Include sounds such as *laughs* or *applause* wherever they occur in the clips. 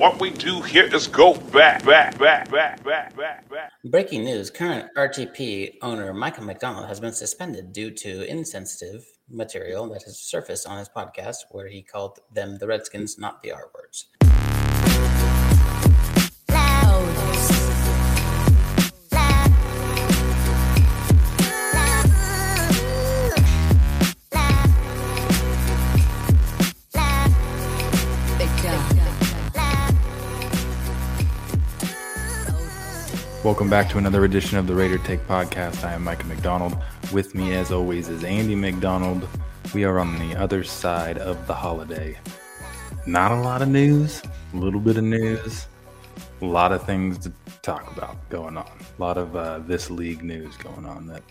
What we do here is go back, back, back, back, back, back, back. Breaking news current RTP owner Michael McDonald has been suspended due to insensitive material that has surfaced on his podcast where he called them the Redskins, not the R words. Welcome back to another edition of the Raider Take Podcast. I am Micah McDonald. With me, as always, is Andy McDonald. We are on the other side of the holiday. Not a lot of news, a little bit of news, a lot of things to talk about going on. A lot of uh, this league news going on that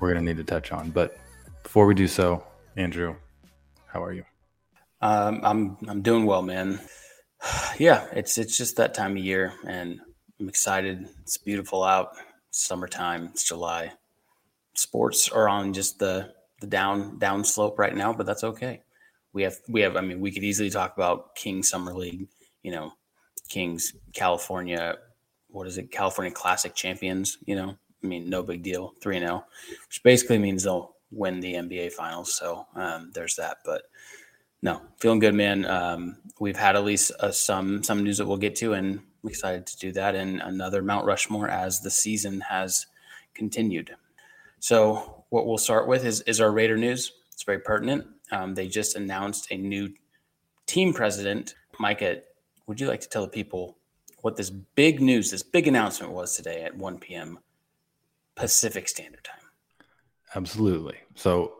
we're going to need to touch on. But before we do so, Andrew, how are you? Um, I'm I'm doing well, man. *sighs* Yeah, it's it's just that time of year, and I'm excited. It's beautiful out. Summertime. It's July. Sports are on just the the down down slope right now, but that's okay. We have we have. I mean, we could easily talk about King Summer League. You know, Kings California. What is it? California Classic champions. You know, I mean, no big deal. Three and zero, which basically means they'll win the NBA finals. So um, there's that. But no, feeling good, man. Um, we've had at least uh, some some news that we'll get to, and I'm excited to do that and another Mount Rushmore as the season has continued. So, what we'll start with is, is our Raider news. It's very pertinent. Um, they just announced a new team president. Micah, would you like to tell the people what this big news, this big announcement was today at 1 p.m. Pacific Standard Time? Absolutely. So,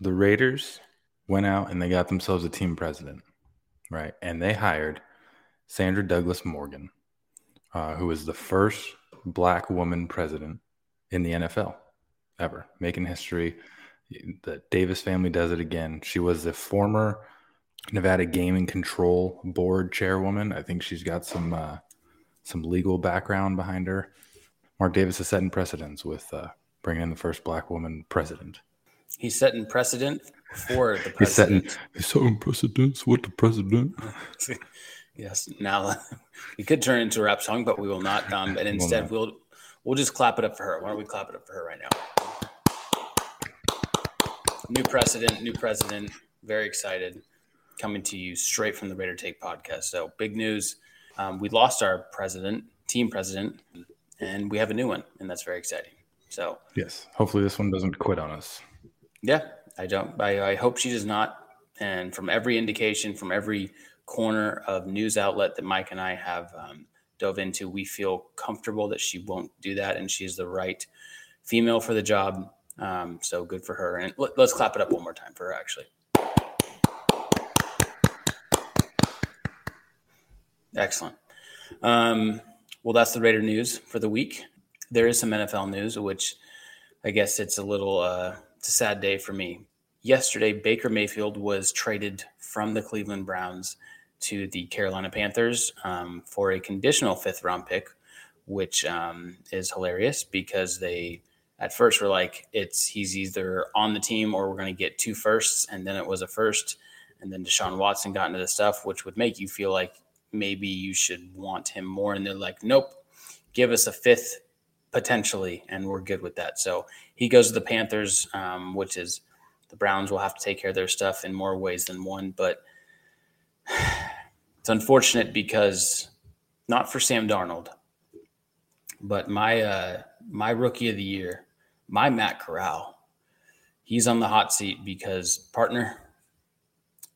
the Raiders went out and they got themselves a team president, right? And they hired Sandra Douglas Morgan, uh, who was the first black woman president in the NFL ever, making history. The Davis family does it again. She was the former Nevada Gaming Control Board chairwoman. I think she's got some uh, some legal background behind her. Mark Davis is setting precedents with uh, bringing in the first black woman president. He's setting precedent for the president. He's setting, he's setting precedents with the president. *laughs* Yes. Now *laughs* we could turn into a rap song, but we will not. Um, and *laughs* instead, we'll we'll just clap it up for her. Why don't we clap it up for her right now? New president, new president. Very excited. Coming to you straight from the Raider Take podcast. So big news. Um, we lost our president, team president, and we have a new one, and that's very exciting. So yes, hopefully this one doesn't quit on us. Yeah, I don't. I, I hope she does not. And from every indication, from every corner of news outlet that Mike and I have um, dove into, we feel comfortable that she won't do that, and she's the right female for the job. Um, so good for her. And let, us clap it up one more time for her, actually. Excellent. Um, well, that's the Raider news for the week. There is some NFL news, which I guess it's a little uh, it's a sad day for me. Yesterday, Baker Mayfield was traded from the Cleveland Browns to the Carolina Panthers um, for a conditional fifth round pick, which um, is hilarious because they at first were like, it's he's either on the team or we're going to get two firsts, and then it was a first, and then Deshaun Watson got into the stuff, which would make you feel like maybe you should want him more, and they're like, nope, give us a fifth potentially, and we're good with that. So he goes to the Panthers, um, which is the Browns will have to take care of their stuff in more ways than one, but it's unfortunate because not for Sam Darnold, but my uh, my rookie of the year, my Matt Corral, he's on the hot seat because partner,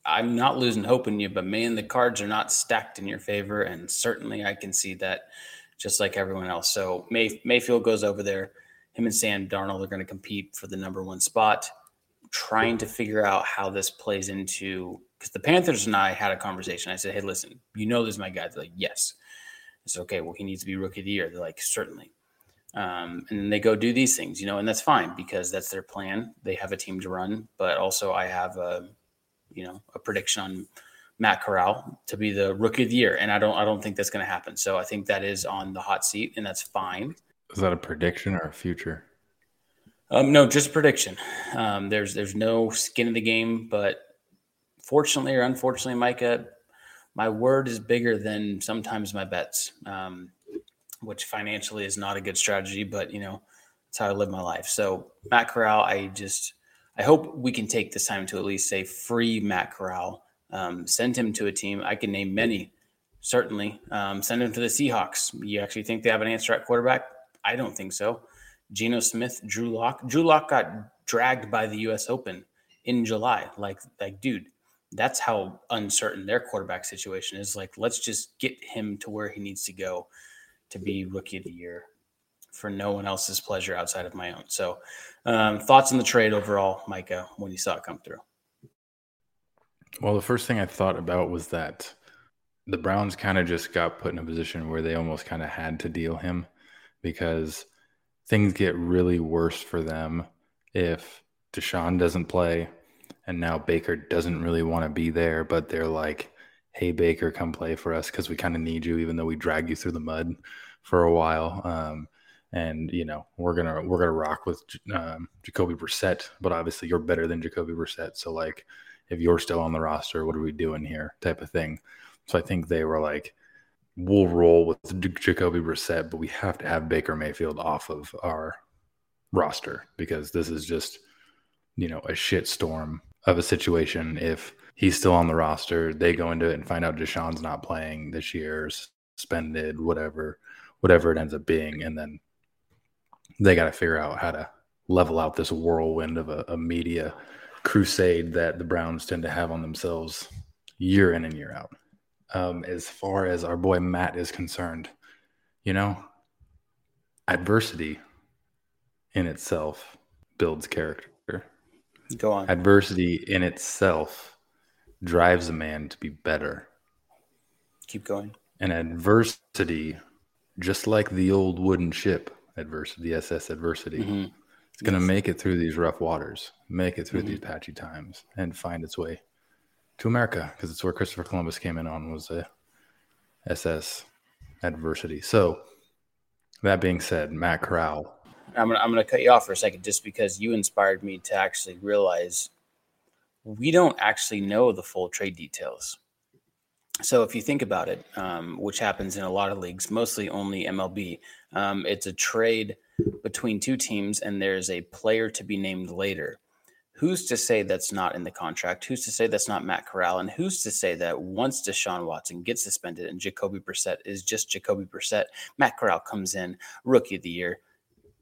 I'm not losing hope in you, but man, the cards are not stacked in your favor, and certainly I can see that, just like everyone else. So May, Mayfield goes over there. Him and Sam Darnold are going to compete for the number one spot. Trying to figure out how this plays into because the Panthers and I had a conversation. I said, "Hey, listen, you know this is my guy." They're like, "Yes." It's okay. Well, he needs to be rookie of the year. They're like, "Certainly." Um, and they go do these things, you know, and that's fine because that's their plan. They have a team to run, but also I have a, you know, a prediction on Matt Corral to be the rookie of the year, and I don't, I don't think that's going to happen. So I think that is on the hot seat, and that's fine. Is that a prediction or a future? Um, no, just a prediction. Um, there's there's no skin in the game, but fortunately or unfortunately, Micah, my word is bigger than sometimes my bets, um, which financially is not a good strategy, but you know, that's how I live my life. So Matt Corral, I just I hope we can take this time to at least say free Matt Corral. Um, send him to a team. I can name many, certainly. Um, send him to the Seahawks. You actually think they have an answer at quarterback? I don't think so. Geno Smith, Drew Lock. Drew Lock got dragged by the U.S. Open in July. Like, like, dude, that's how uncertain their quarterback situation is. Like, let's just get him to where he needs to go to be rookie of the year for no one else's pleasure outside of my own. So, um, thoughts on the trade overall, Micah, when you saw it come through? Well, the first thing I thought about was that the Browns kind of just got put in a position where they almost kind of had to deal him because things get really worse for them if Deshaun doesn't play and now Baker doesn't really want to be there, but they're like, hey, Baker, come play for us because we kind of need you, even though we drag you through the mud for a while. Um, and you know we're gonna we're gonna rock with um, Jacoby Brissett, but obviously you're better than Jacoby Brissett. So like, if you're still on the roster, what are we doing here? Type of thing. So I think they were like, we'll roll with Jacoby Brissett, but we have to have Baker Mayfield off of our roster because this is just you know a shit storm of a situation. If he's still on the roster, they go into it and find out Deshaun's not playing this year, suspended, whatever, whatever it ends up being, and then they got to figure out how to level out this whirlwind of a, a, media crusade that the Browns tend to have on themselves year in and year out. Um, as far as our boy Matt is concerned, you know, adversity in itself builds character. Go on. Adversity in itself drives a man to be better. Keep going. And adversity, just like the old wooden ship, adversity, the SS adversity. Mm-hmm. It's going to yes. make it through these rough waters, make it through mm-hmm. these patchy times, and find its way to America because it's where Christopher Columbus came in on was a SS adversity. So, that being said, Matt Corral. I'm gonna, I'm gonna cut you off for a second just because you inspired me to actually realize we don't actually know the full trade details. So if you think about it, um, which happens in a lot of leagues, mostly only MLB, um, it's a trade between two teams, and there's a player to be named later. Who's to say that's not in the contract? Who's to say that's not Matt Corral? And who's to say that once Deshaun Watson gets suspended and Jacoby Brissett is just Jacoby Brissett, Matt Corral comes in, rookie of the year,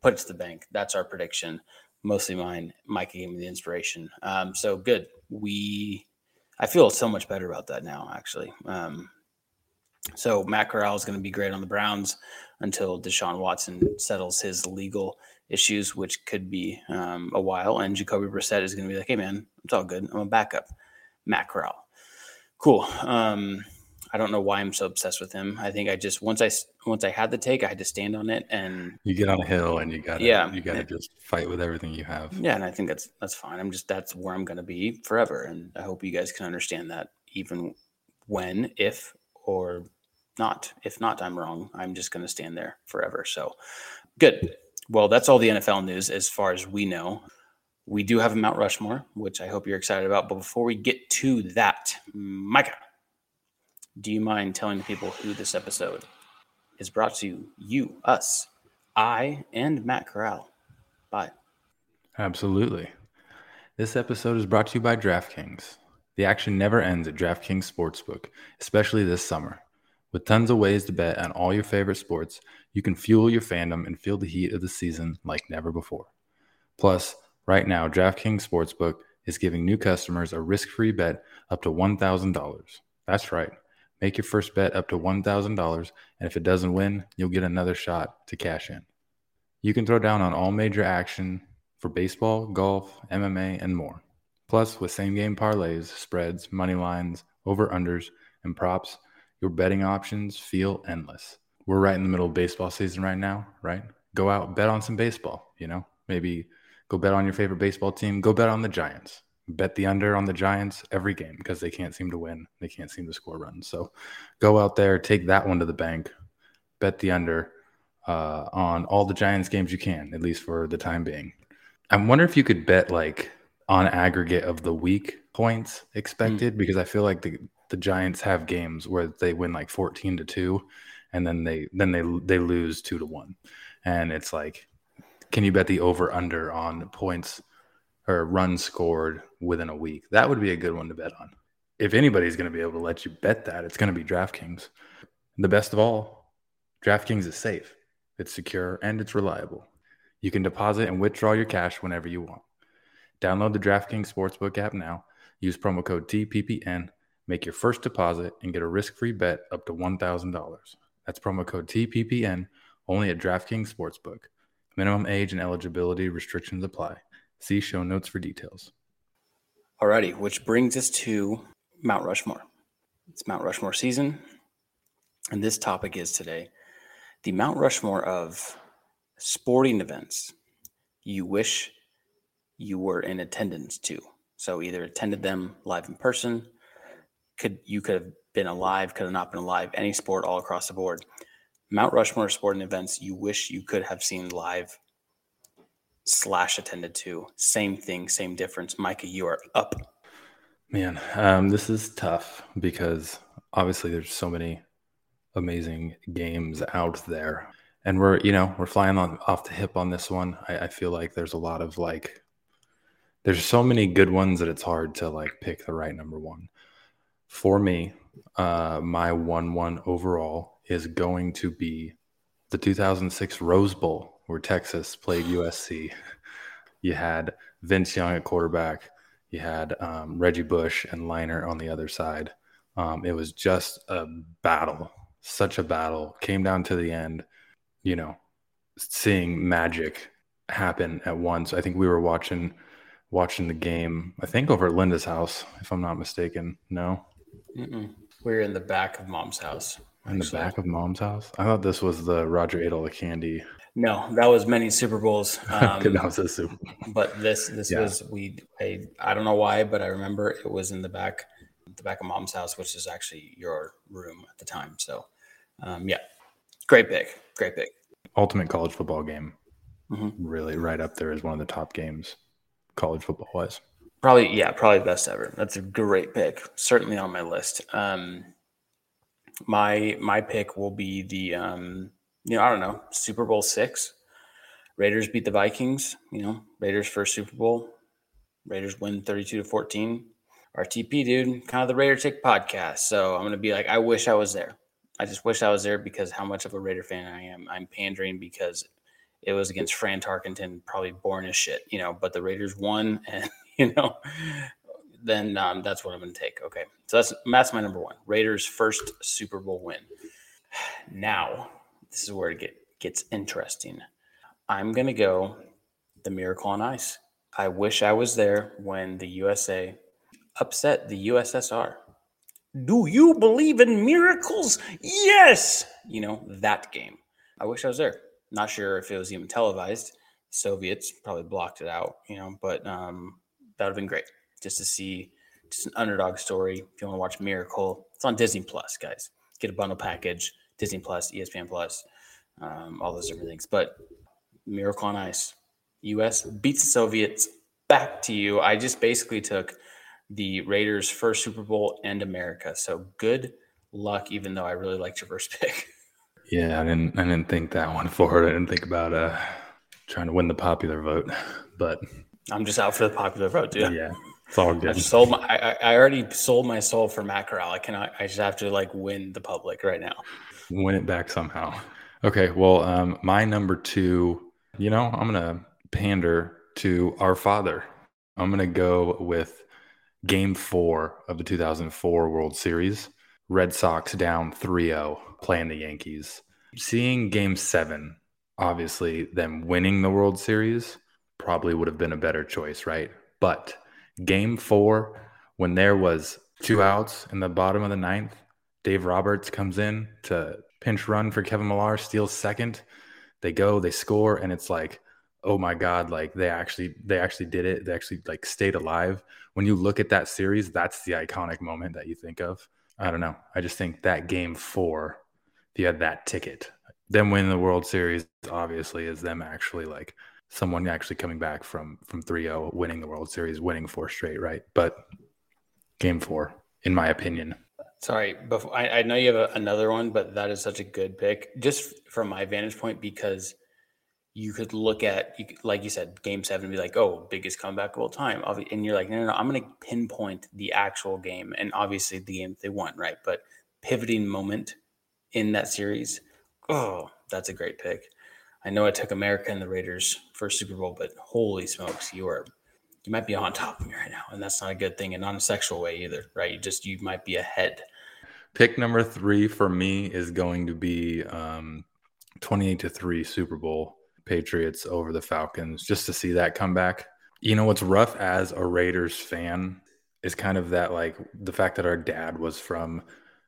put it to the bank. That's our prediction. Mostly mine. Mike gave me the inspiration. Um, so good. We, I feel so much better about that now, actually. Um, so Matt Corral is going to be great on the Browns until Deshaun Watson settles his legal issues, which could be um, a while. And Jacoby Brissett is going to be like, "Hey, man, it's all good. I'm a backup." Matt Corral, cool. Um, I don't know why I'm so obsessed with him. I think I just once I once I had the take, I had to stand on it. And you get on a hill, and you got yeah, you got to just fight with everything you have. Yeah, and I think that's that's fine. I'm just that's where I'm going to be forever, and I hope you guys can understand that. Even when, if, or not. If not, I'm wrong. I'm just going to stand there forever. So good. Well, that's all the NFL news as far as we know. We do have a Mount Rushmore, which I hope you're excited about. But before we get to that, Micah, do you mind telling the people who this episode is brought to you, us, I, and Matt Corral? Bye. Absolutely. This episode is brought to you by DraftKings. The action never ends at DraftKings Sportsbook, especially this summer. With tons of ways to bet on all your favorite sports, you can fuel your fandom and feel the heat of the season like never before. Plus, right now, DraftKings Sportsbook is giving new customers a risk free bet up to $1,000. That's right. Make your first bet up to $1,000, and if it doesn't win, you'll get another shot to cash in. You can throw down on all major action for baseball, golf, MMA, and more. Plus, with same game parlays, spreads, money lines, over unders, and props, your betting options feel endless. We're right in the middle of baseball season right now, right? Go out, bet on some baseball, you know? Maybe go bet on your favorite baseball team, go bet on the Giants. Bet the under on the Giants every game because they can't seem to win. They can't seem to score runs. So go out there, take that one to the bank, bet the under uh, on all the Giants games you can, at least for the time being. I wonder if you could bet like on aggregate of the week points expected mm. because I feel like the the Giants have games where they win like 14 to 2 and then they then they they lose 2 to 1. And it's like can you bet the over under on points or runs scored within a week? That would be a good one to bet on. If anybody's going to be able to let you bet that, it's going to be DraftKings. The best of all, DraftKings is safe. It's secure and it's reliable. You can deposit and withdraw your cash whenever you want. Download the DraftKings Sportsbook app now. Use promo code TPPN, make your first deposit, and get a risk free bet up to $1,000. That's promo code TPPN only at DraftKings Sportsbook. Minimum age and eligibility restrictions apply. See show notes for details. Alrighty, which brings us to Mount Rushmore. It's Mount Rushmore season. And this topic is today the Mount Rushmore of sporting events you wish you were in attendance to. So either attended them live in person, could you could have been alive, could have not been alive, any sport all across the board. Mount Rushmore sporting events you wish you could have seen live slash attended to. Same thing, same difference. Micah, you are up. Man, um, this is tough because obviously there's so many amazing games out there. And we're, you know, we're flying on off the hip on this one. I, I feel like there's a lot of like there's so many good ones that it's hard to like pick the right number one. For me, uh, my one one overall is going to be the 2006 Rose Bowl where Texas played USC. You had Vince Young at quarterback. You had um, Reggie Bush and Leinart on the other side. Um, it was just a battle such a battle. Came down to the end, you know, seeing magic happen at once. I think we were watching watching the game. I think over at Linda's house, if I'm not mistaken. No, Mm-mm. we're in the back of Mom's house. In the back of Mom's house. I thought this was the Roger ate all the candy. No, that was many Super Bowls. *laughs* Um, was Super Bowl. But this this yeah. was we. I I don't know why, but I remember it was in the back the back of Mom's house, which is actually your room at the time. So um, yeah, great pick. Great pick. Ultimate college football game. Mm-hmm. Really, right up there is one of the top games college football wise. Probably, yeah, probably best ever. That's a great pick. Certainly on my list. Um, my my pick will be the um, you know I don't know Super Bowl six. Raiders beat the Vikings. You know Raiders first Super Bowl. Raiders win thirty two to fourteen. RTP dude, kind of the Raider Take podcast. So I'm gonna be like, I wish I was there. I just wish I was there because how much of a Raider fan I am. I'm pandering because it was against Fran Tarkenton, probably born as shit, you know. But the Raiders won, *laughs* and you know, then um, that's what I'm going to take. Okay, so that's that's my number one. Raiders' first Super Bowl win. *sighs* Now, this is where it get, gets interesting. I'm going to go the Miracle on Ice. I wish I was there when the USA upset the USSR. Do you believe in miracles? Yes. You know, that game. I wish I was there. Not sure if it was even televised. Soviets probably blocked it out, you know, but um, that would have been great just to see just an underdog story. If you want to watch Miracle, it's on Disney Plus, guys. Get a bundle package, Disney Plus, ESPN Plus, um, all those different things. But Miracle on Ice, US beats the Soviets. Back to you. I just basically took the Raiders' first Super Bowl and America. So good luck, even though I really liked your first *laughs* pick. Yeah, I didn't. I didn't think that one forward. I didn't think about uh trying to win the popular vote, but I'm just out for the popular vote, dude. Yeah, it's all good. I've sold my. I, I already sold my soul for Matt Corral. I cannot. I just have to like win the public right now. Win it back somehow. Okay. Well, um, my number two. You know, I'm gonna pander to our father. I'm gonna go with game four of the 2004 World Series. Red Sox down 3 0 playing the Yankees. Seeing game seven, obviously, them winning the World Series probably would have been a better choice, right? But game four, when there was two outs in the bottom of the ninth, Dave Roberts comes in to pinch run for Kevin Millar, steals second. They go, they score, and it's like, oh my god like they actually they actually did it. They actually like stayed alive. When you look at that series that's the iconic moment that you think of. I don't know. I just think that game four if you had that ticket them winning the world series obviously is them actually like someone actually coming back from from 3-0 winning the world series winning four straight right? But game four in my opinion Sorry, before I, I know you have another one, but that is such a good pick, just from my vantage point, because you could look at, you could, like you said, Game Seven, be like, "Oh, biggest comeback of all time," and you're like, "No, no, no I'm going to pinpoint the actual game, and obviously the game they won, right?" But pivoting moment in that series, oh, that's a great pick. I know I took America and the Raiders for Super Bowl, but holy smokes, you are you might be on top of me right now, and that's not a good thing, and not in a sexual way either, right? You just you might be ahead Pick number three for me is going to be um, 28 to 3 Super Bowl Patriots over the Falcons, just to see that come back. You know, what's rough as a Raiders fan is kind of that like the fact that our dad was from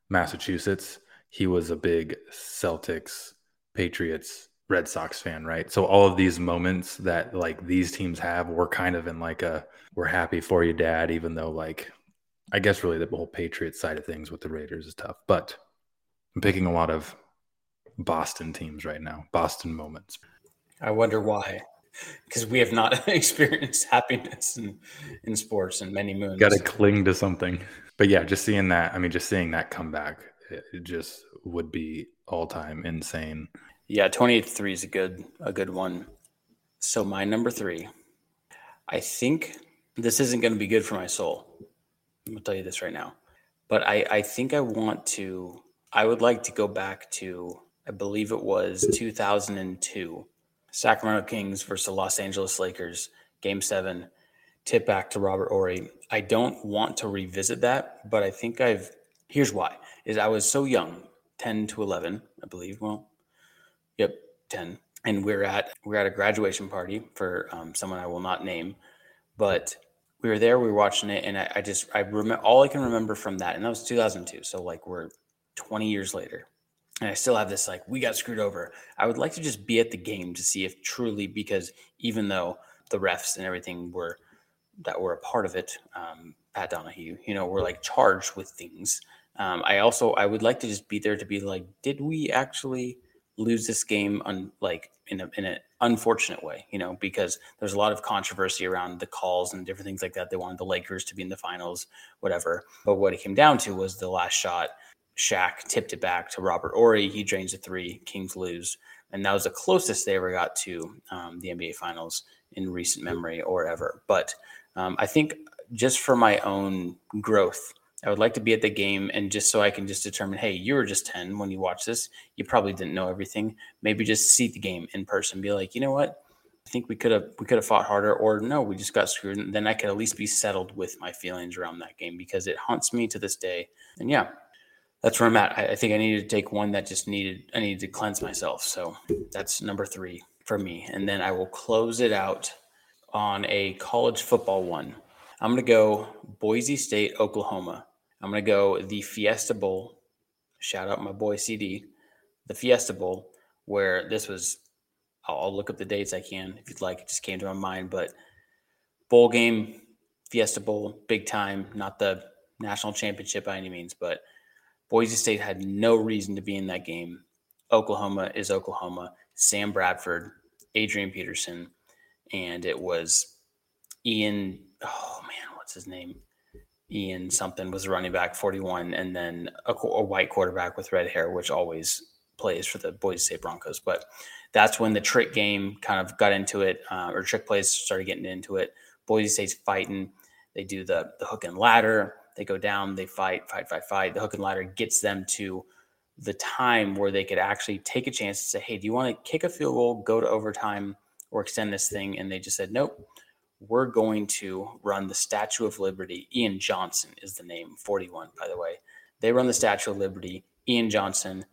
Massachusetts. He was a big Celtics, Patriots, Red Sox fan, right? So all of these moments that like these teams have, we're kind of in like a we're happy for you, dad, even though like I guess really the whole Patriots side of things with the Raiders is tough, but I'm picking a lot of Boston teams right now, Boston moments. I wonder why. Because we have not *laughs* experienced happiness in, in sports in many moons. Got to cling to something. But yeah, just seeing that, I mean, just seeing that come back, it just would be all time insane. Yeah, 28 3 is a good a good one. So my number three, I think this isn't going to be good for my soul. I'm gonna tell you this right now. But I, I think I want to I would like to go back to I believe it was 2002 Sacramento Kings versus the Los Angeles Lakers, game seven, tip back to Robert Horry. I don't want to revisit that, but I think I've here's why is I was so young, 10 to 11, I believe. Well, yep, 10. And we're at we're at a graduation party for um, someone I will not name, but we were there, we were watching it, and I, I just I remember all I can remember from that, and that was 2002. So like we're 20 years later, and I still have this like we got screwed over. I would like to just be at the game to see if truly because even though the refs and everything were that were a part of it, um, Pat Donahue, you know, were like charged with things. Um, I also I would like to just be there to be like, did we actually lose this game on like in a in an unfortunate way, you know, because there's a lot of controversy around the calls and different things like that. They wanted the Lakers to be in the finals, whatever. But what it came down to was the last shot. Shaq tipped it back to Robert Horry. He drains a three. Kings lose, and that was the closest they ever got to um, the NBA Finals in recent memory or ever. But um, I think just for my own growth I would like to be at the game and just so I can just determine, hey, you were just 10 when you watched this. You probably didn't know everything. Maybe just see the game in person. Be like, you know what? I think we could have we could have fought harder, or no, we just got screwed. And then I could at least be settled with my feelings around that game because it haunts me to this day. And yeah, that's where I'm at. I, I think I needed to take one that just needed I needed to cleanse myself. So that's number three for me. And then I will close it out on a college football one. I'm to go Boise State, Oklahoma. I'm going to go the Fiesta Bowl. Shout out my boy CD, the Fiesta Bowl, where this was. I'll, I'll look up the dates I can if you'd like. It just came to my mind, but bowl game, Fiesta Bowl, big time. Not the national championship by any means, but Boise State had no reason to be in that game. Oklahoma is Oklahoma. Sam Bradford, Adrian Peterson, and it was Ian. Oh man, what's his name? Ian something was running back 41, and then a, a, white quarterback with red hair, which always plays for the Boise State Broncos. But that's when the trick game kind of got into it, uh, or trick plays started getting into it. Boise State's fighting. They do the the hook and ladder. They go down. They fight, fight, fight, fight. The hook and ladder gets them to the time where they could actually take a chance to say, "Hey, do you want to kick a field goal, go to overtime, or extend this thing?" And they just said, "Nope." We're going to run the Statue of Liberty. Ian Johnson is the name, 41, by the way. They run the Statue of Liberty. Ian Johnson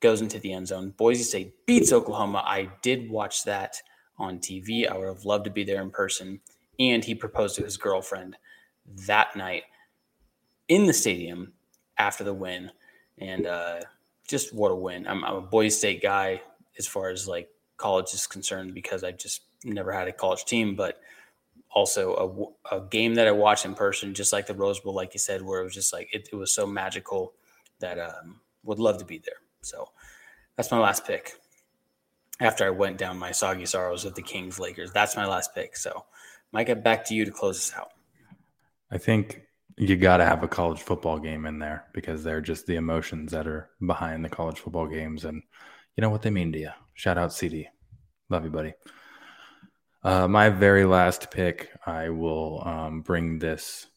goes into the end zone. Boise State beats Oklahoma. I did watch that on TV. I would have loved to be there in person. And he proposed to his girlfriend that night in the stadium after the win. And uh, just what a win. I'm, I'm a Boise State guy as far as like college is concerned because I just never had a college team, but – also a, a game that I watched in person, just like the Rose Bowl, like you said, where it was just like it, it was so magical that um, would love to be there. So that's my last pick. After I went down my soggy sorrows with the Kings Lakers, that's my last pick. So, Micah, back to you to close this out. I think you got to have a college football game in there because they're just the emotions that are behind the college football games and you know what they mean to you. Shout out CD. Love you, buddy. Uh, my very last pick, I will um, bring this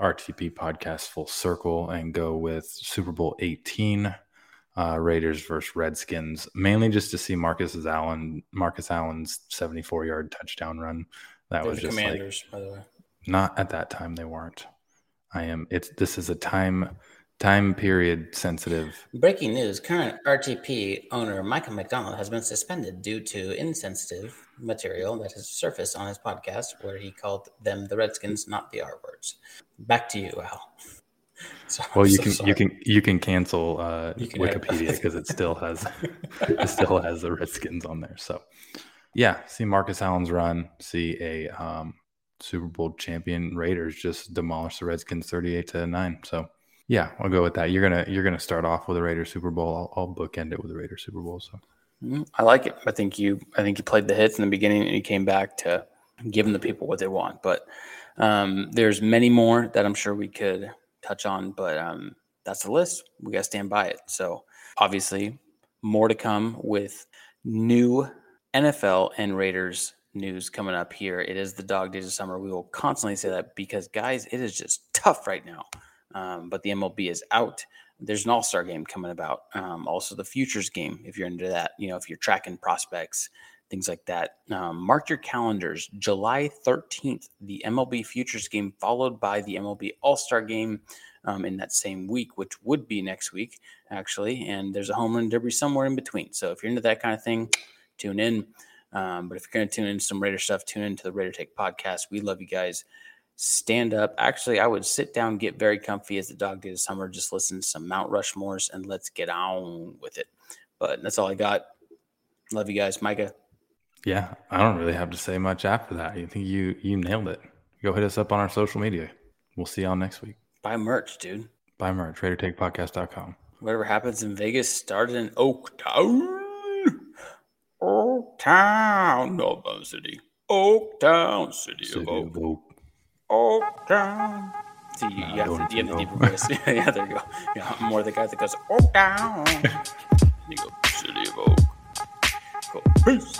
RTP podcast full circle and go with Super Bowl 18, uh, Raiders versus Redskins, mainly just to see Marcus Allen, Marcus Allen's 74 yard touchdown run. That They're was the just Commanders, like by the way. not at that time. They weren't. I am. It's this is a time time period sensitive. Breaking news: Current RTP owner Michael McDonald has been suspended due to insensitive material that has surfaced on his podcast, where he called them the Redskins, not the R words. Back to you, Al. *laughs* So, Well, you so can sorry. you can you can cancel uh, You can Wikipedia because it still has *laughs* it still has the Redskins on there. So yeah, see Marcus Allen's run, see a um, Super Bowl champion Raiders just demolish the Redskins thirty eight to nine. So yeah, I'll go with that. You're gonna you're gonna start off with a Raiders Super Bowl. I'll, I'll bookend it with a Raiders Super Bowl. So Mm, I like it. I think you. I think you played the hits in the beginning, and you came back to giving the people what they want. But um, there's many more that I'm sure we could touch on. But um, that's the list. We got to stand by it. So obviously, more to come with new NFL and Raiders news coming up here. It is the dog days of summer. We will constantly say that because guys, it is just tough right now. Um, but the MLB is out. There's an all-star game coming about um, also the futures game if you're into that you know if you're tracking prospects things like that. Um, mark your calendars july 13th the mlb futures game followed by the mlb all-star game um, in that same week which would be next week actually and there's a home run derby somewhere in between. So if you're into that kind of thing tune in. Um, but if you're going to tune in some raider stuff tune into the raider take podcast. We love you guys stand up. Actually, I would sit down, get very comfy as the dog did this summer, just listen to some Mount Rushmores and let's get on with it. But that's all I got. Love you guys. Micah, yeah, I don't really have to say much after that. I think you you nailed it. Go hit us up on our social media. We'll see y'all next week. buy merch, dude. Buy merch, RaiderTakePodcast.com. Whatever happens in Vegas started in Oaktown. Oaktown, Bum City. Oaktown, city, City of Oak. of Oak. Oh, all down. See, you have to, you have the deeper voice. yeah, there you go. Yeah, I'm more the guy that goes oh, all *laughs* down. you go, city of oak. Go, peace.